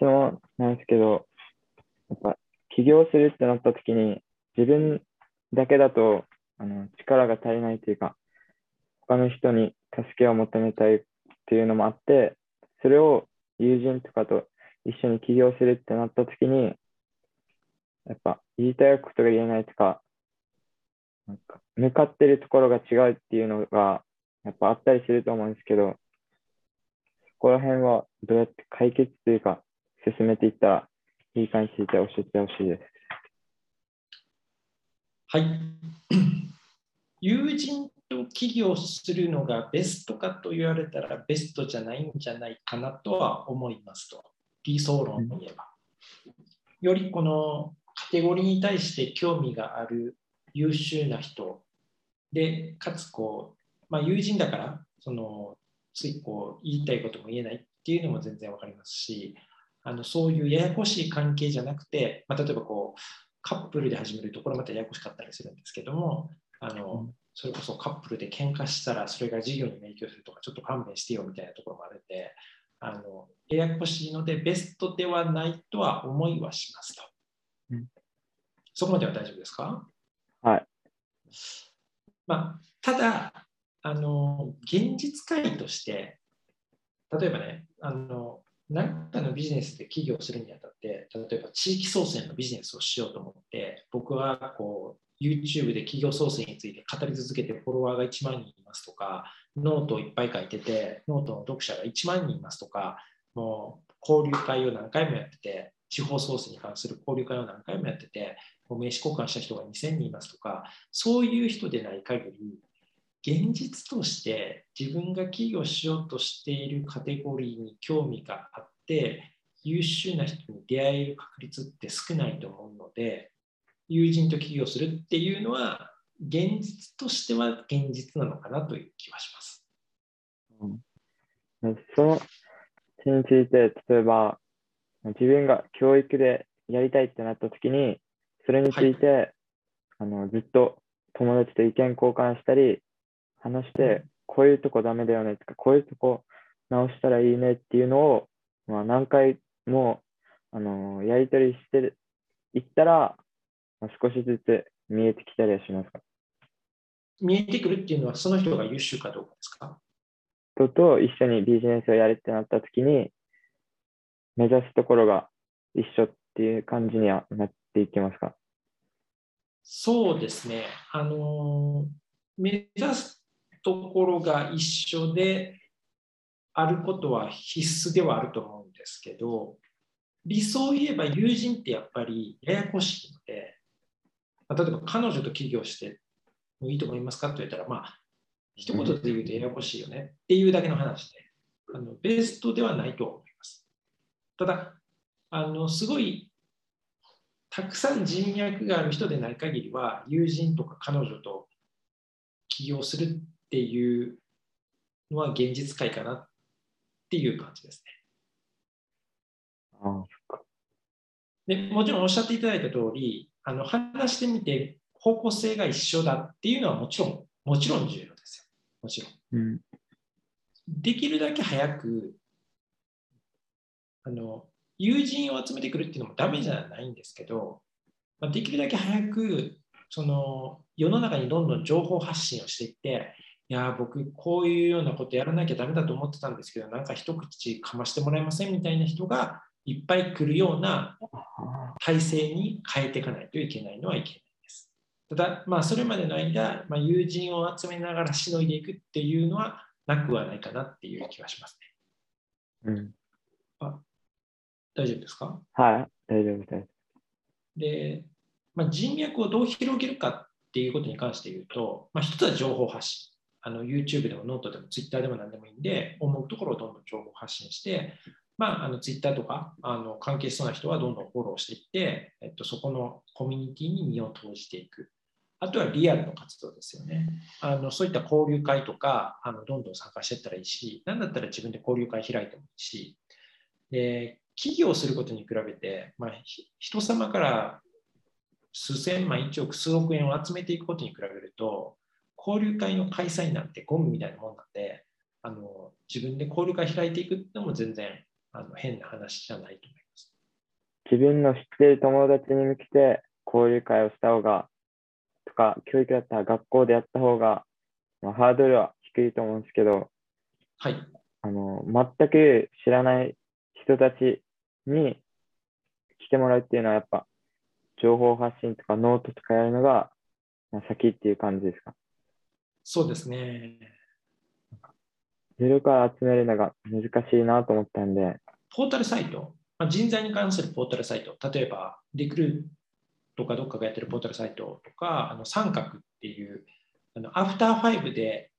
質問なんですけど、やっぱ起業するってなった時に、自分だけだとあの力が足りないというか、他の人に助けを求めたいっていうのもあって、それを友人とかと一緒に起業するってなった時に、やっぱ言いたいことが言えないとか、なんか向かってるところが違うっていうのがやっぱあったりすると思うんですけど、そこら辺はどうやって解決というか進めていったいいかについて教えてほしいです。はい。友人と起業するのがベストかと言われたらベストじゃないんじゃないかなとは思いますと。理想論を言えば。よりこのカテゴリーに対して興味がある優秀な人で、かつこう、まあ、友人だからそのついこう言いたいことも言えないっていうのも全然わかりますし、あのそういうややこしい関係じゃなくて、まあ、例えばこうカップルで始めるところまたややこしかったりするんですけども、あのそれこそカップルで喧嘩したらそれが事業に影響するとか、ちょっと勘弁してよみたいなところもあるんで、あのややこしいのでベストではないとは思いはしますと。うん、そこまでは大丈夫ですか？はい。まあ、ただ、あの現実解として、例えばね、あの何かのビジネスで起業するにあたって、例えば地域創生のビジネスをしようと思って、僕はこう YouTube で地方創生について語り続けてフォロワーが1万人いますとか、ノートをいっぱい書いてて、ノートの読者が1万人いますとか、もう交流会を何回もやってて、地方創生に関する交流会を何回もやってて、名刺交換した人が2000人いますとか、そういう人でない限り、現実として自分が起業しようとしているカテゴリーに興味があって優秀な人に出会える確率って少ないと思うので友人と起業するっていうのは現実としては現実なのかなという気はします。うん、その点について例えば自分が教育でやりたいってなった時にそれについて、はい、あのずっと友達と意見交換したり話して、こういうとこダメだよねとか、こういうとこ直したらいいねっていうのを、まあ、何回も、あのやり取りしていったら、まあ、少しずつ見えてきたりはしますか？見えてくるっていうのは、その人が優秀かどうかですか？人と一緒にビジネスをやるってなった時に、目指すところが一緒っていう感じにはなっていきますか？そうですね。あの目指すところが一緒であることは必須ではあると思うんですけど、理想を言えば友人ってやっぱりややこしいので、例えば彼女と起業してもいいと思いますかと言ったら、まあ、一言で言うとややこしいよねっていうだけの話で、あのベストではないと思います。ただ、あのすごいたくさん人脈がある人でない限りは、友人とか彼女と起業するっていうのは現実界かなっていう感じですね。でもちろんおっしゃっていただいた通り、あの話してみて方向性が一緒だっていうのはもちろん、もちろん重要ですよ。もちろん。うん、できるだけ早くあの、友人を集めてくるっていうのもダメじゃないんですけど、まあ、できるだけ早くその世の中にどんどん情報発信をしていっていや僕こういうようなことやらなきゃダメだと思ってたんですけどなんか一口かましてもらえませんみたいな人がいっぱい来るような体制に変えていかないといけないのはいけないです。ただ、まあ、それまでの間、まあ、友人を集めながらしのいでいくっていうのはなくはないかなっていう気がしますね。うん、あ大丈夫ですか？はい、大丈夫です。で、まあ、人脈をどう広げるかっていうことに関して言うと、まあ、一つは情報発信。あの YouTube でもノートでも Twitter でも何でもいいんで、思うところをどんどん情報発信して、まあ、あの Twitter とかあの関係しそうな人はどんどんフォローしていって、えっと、そこのコミュニティに身を投じていく。あとはリアルの活動ですよね。あのそういった交流会とかあのどんどん参加していったらいいし、なんだったら自分で交流会開いてもいいし、で企業することに比べて、まあ、人様から数千万、1億、数億円を集めていくことに比べると、交流会の開催なんてゴムみたいなもんなんで、あの自分で交流会開いていくのも全然あの変な話じゃないと思いま自分の知っている友達に向けて交流会をした方が、とか、教育だったら学校でやった方が、まあ、ハードルは低いと思うんですけど、はい。あの、全く知らない人たちに来てもらうっていうのはやっぱ、情報発信とかノートとかやるのが、まあ、先っていう感じですか？そうですね。ゼロから集めるのが難しいなと思ったんで、ポータルサイト、まあ、人材に関するポータルサイト、例えば、リクルートとかどっかがやってるポータルサイトとか、あの三角っていう、あのアフターファイブで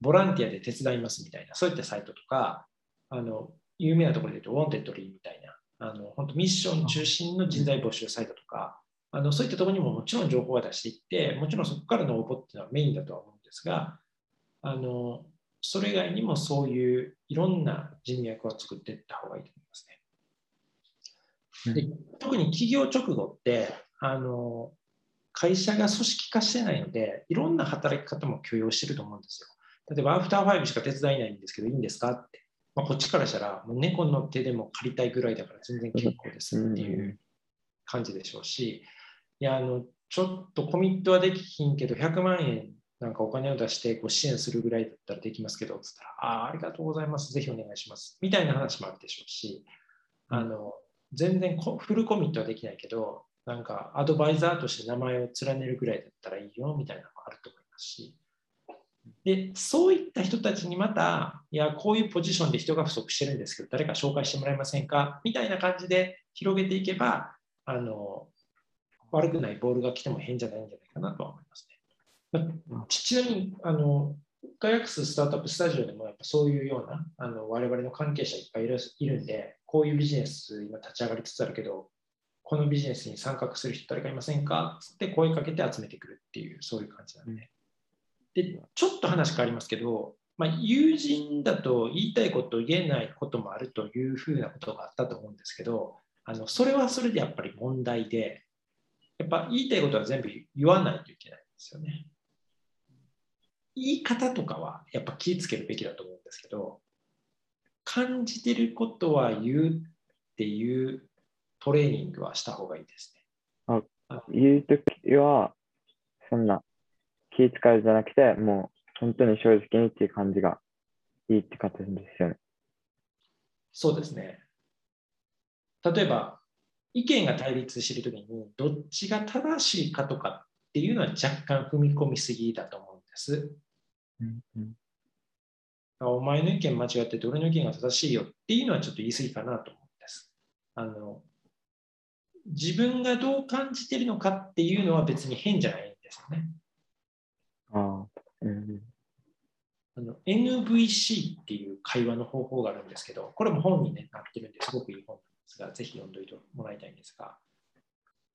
ボランティアで手伝いますみたいな、そういったサイトとか、あの有名なところで言うと、ウォンテッドリーみたいな、あの本当ミッション中心の人材募集サイトとか、あのそういったところにももちろん情報は出していって、もちろんそこからの応募っていうのはメインだとは思うんですが、あのそれ以外にもそういういろんな人脈を作っていった方がいいと思いますね。で特に企業直後ってあの会社が組織化してないのでいろんな働き方も許容してると思うんですよ。例えばアフターファイブしか手伝えないんですけどいいんですかって、まあ、こっちからしたらもう猫の手でも借りたいぐらいだから全然結構ですっていう感じでしょうしいやあのちょっとコミットはできひんけど100万円なんかお金を出してご支援するぐらいだったらできますけど、つったら、ああ、ありがとうございます、ぜひお願いします、みたいな話もあるでしょうし、あの全然こフルコミットはできないけど、なんかアドバイザーとして名前を連ねるぐらいだったらいいよみたいなのもあると思いますし、でそういった人たちにまた、いや、こういうポジションで人が不足してるんですけど、誰か紹介してもらえませんか？みたいな感じで広げていけば、あの悪くないボールが来ても変じゃないんじゃないかなとは思いますね。ちなみにあのガヤックススタートアップスタジオでもやっぱそういうようなあの我々の関係者いっぱいいるんで、こういうビジネス今立ち上がりつつあるけど、このビジネスに参画する人誰かいませんか？つって声かけて集めてくるっていう、そういう感じなんで。で、ちょっと話変わりますけど、まあ、友人だと言いたいこと言えないこともあるというふうなことがあったと思うんですけど、あのそれはそれでやっぱり問題で、やっぱ言いたいことは全部言わないといけないんですよね。言い方とかはやっぱ気をつけるべきだと思うんですけど、感じてることは言うっていうトレーニングはした方がいいですね。言うときは、そんな気使うじゃなくて、もう本当に正直にっていう感じがいいって形ですよね。そうですね。例えば、意見が対立しているときに、どっちが正しいかとかっていうのは若干踏み込みすぎだと思うんです。うんうんお前の意見間違ってて俺の意見が正しいよっていうのはちょっと言い過ぎかなと思うんです。あの自分がどう感じてるのかっていうのは別に変じゃないんですよね。ああ、うんあの NVC っていう会話の方法があるんですけど、これも本に、ね、なってるんですごくいい本なんですが、ぜひ読んでおいてもらいたいんですが、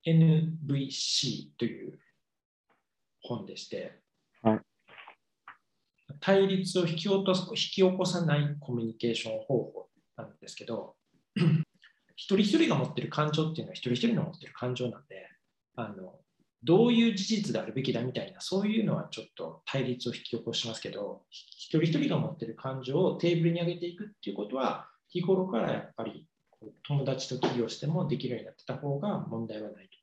NVC という本でして、はい対立を引き落とす引き起こさないコミュニケーション方法なんですけど、一人一人が持ってる感情っていうのは一人一人の持ってる感情なんで、あのどういう事実であるべきだみたいな、そういうのはちょっと対立を引き起こしますけど、一人一人が持ってる感情をテーブルに上げていくっていうことは、日頃からやっぱり友達と起業してもできるようになってた方が問題はないと。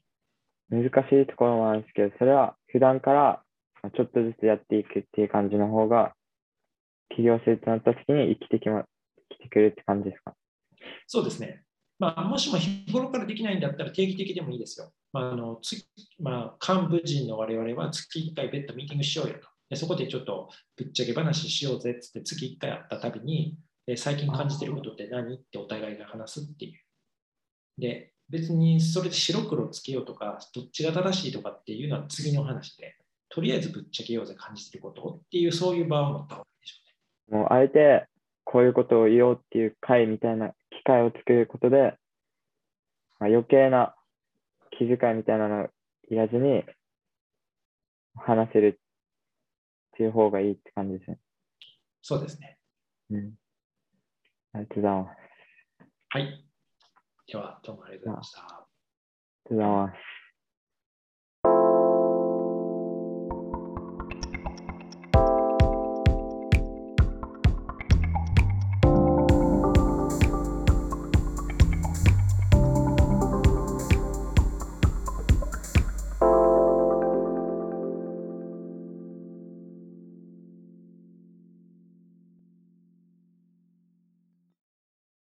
難しいところもあるんですけど、それは普段からちょっとずつやっていくっていう感じの方が、起業するとなった時に生きてきま、生きてくるって感じですか？そうですね。まあ、もしも日頃からできないんだったら定期的でもいいですよ。まああのつまあ、幹部陣の我々は月1回別途ミーティングしようよと。でそこでちょっとぶっちゃけ話しようぜっつって月1回会ったたびに、え最近感じてることって何ってお互いが話すっていう。で、別にそれで白黒つけようとか、どっちが正しいとかっていうのは次の話で、とりあえずぶっちゃけようぜ感じてることっていうそういう場を持った方がいいでしょうね。もうあえてこういうことを言おうっていう会みたいな機会を作ることで、まあ、余計な気遣いみたいなのをいらずに話せるっていう方がいいって感じですね。そうですね。うん。ありがとうございます。はい。では、どうもありがとうございました。ありがとうございます。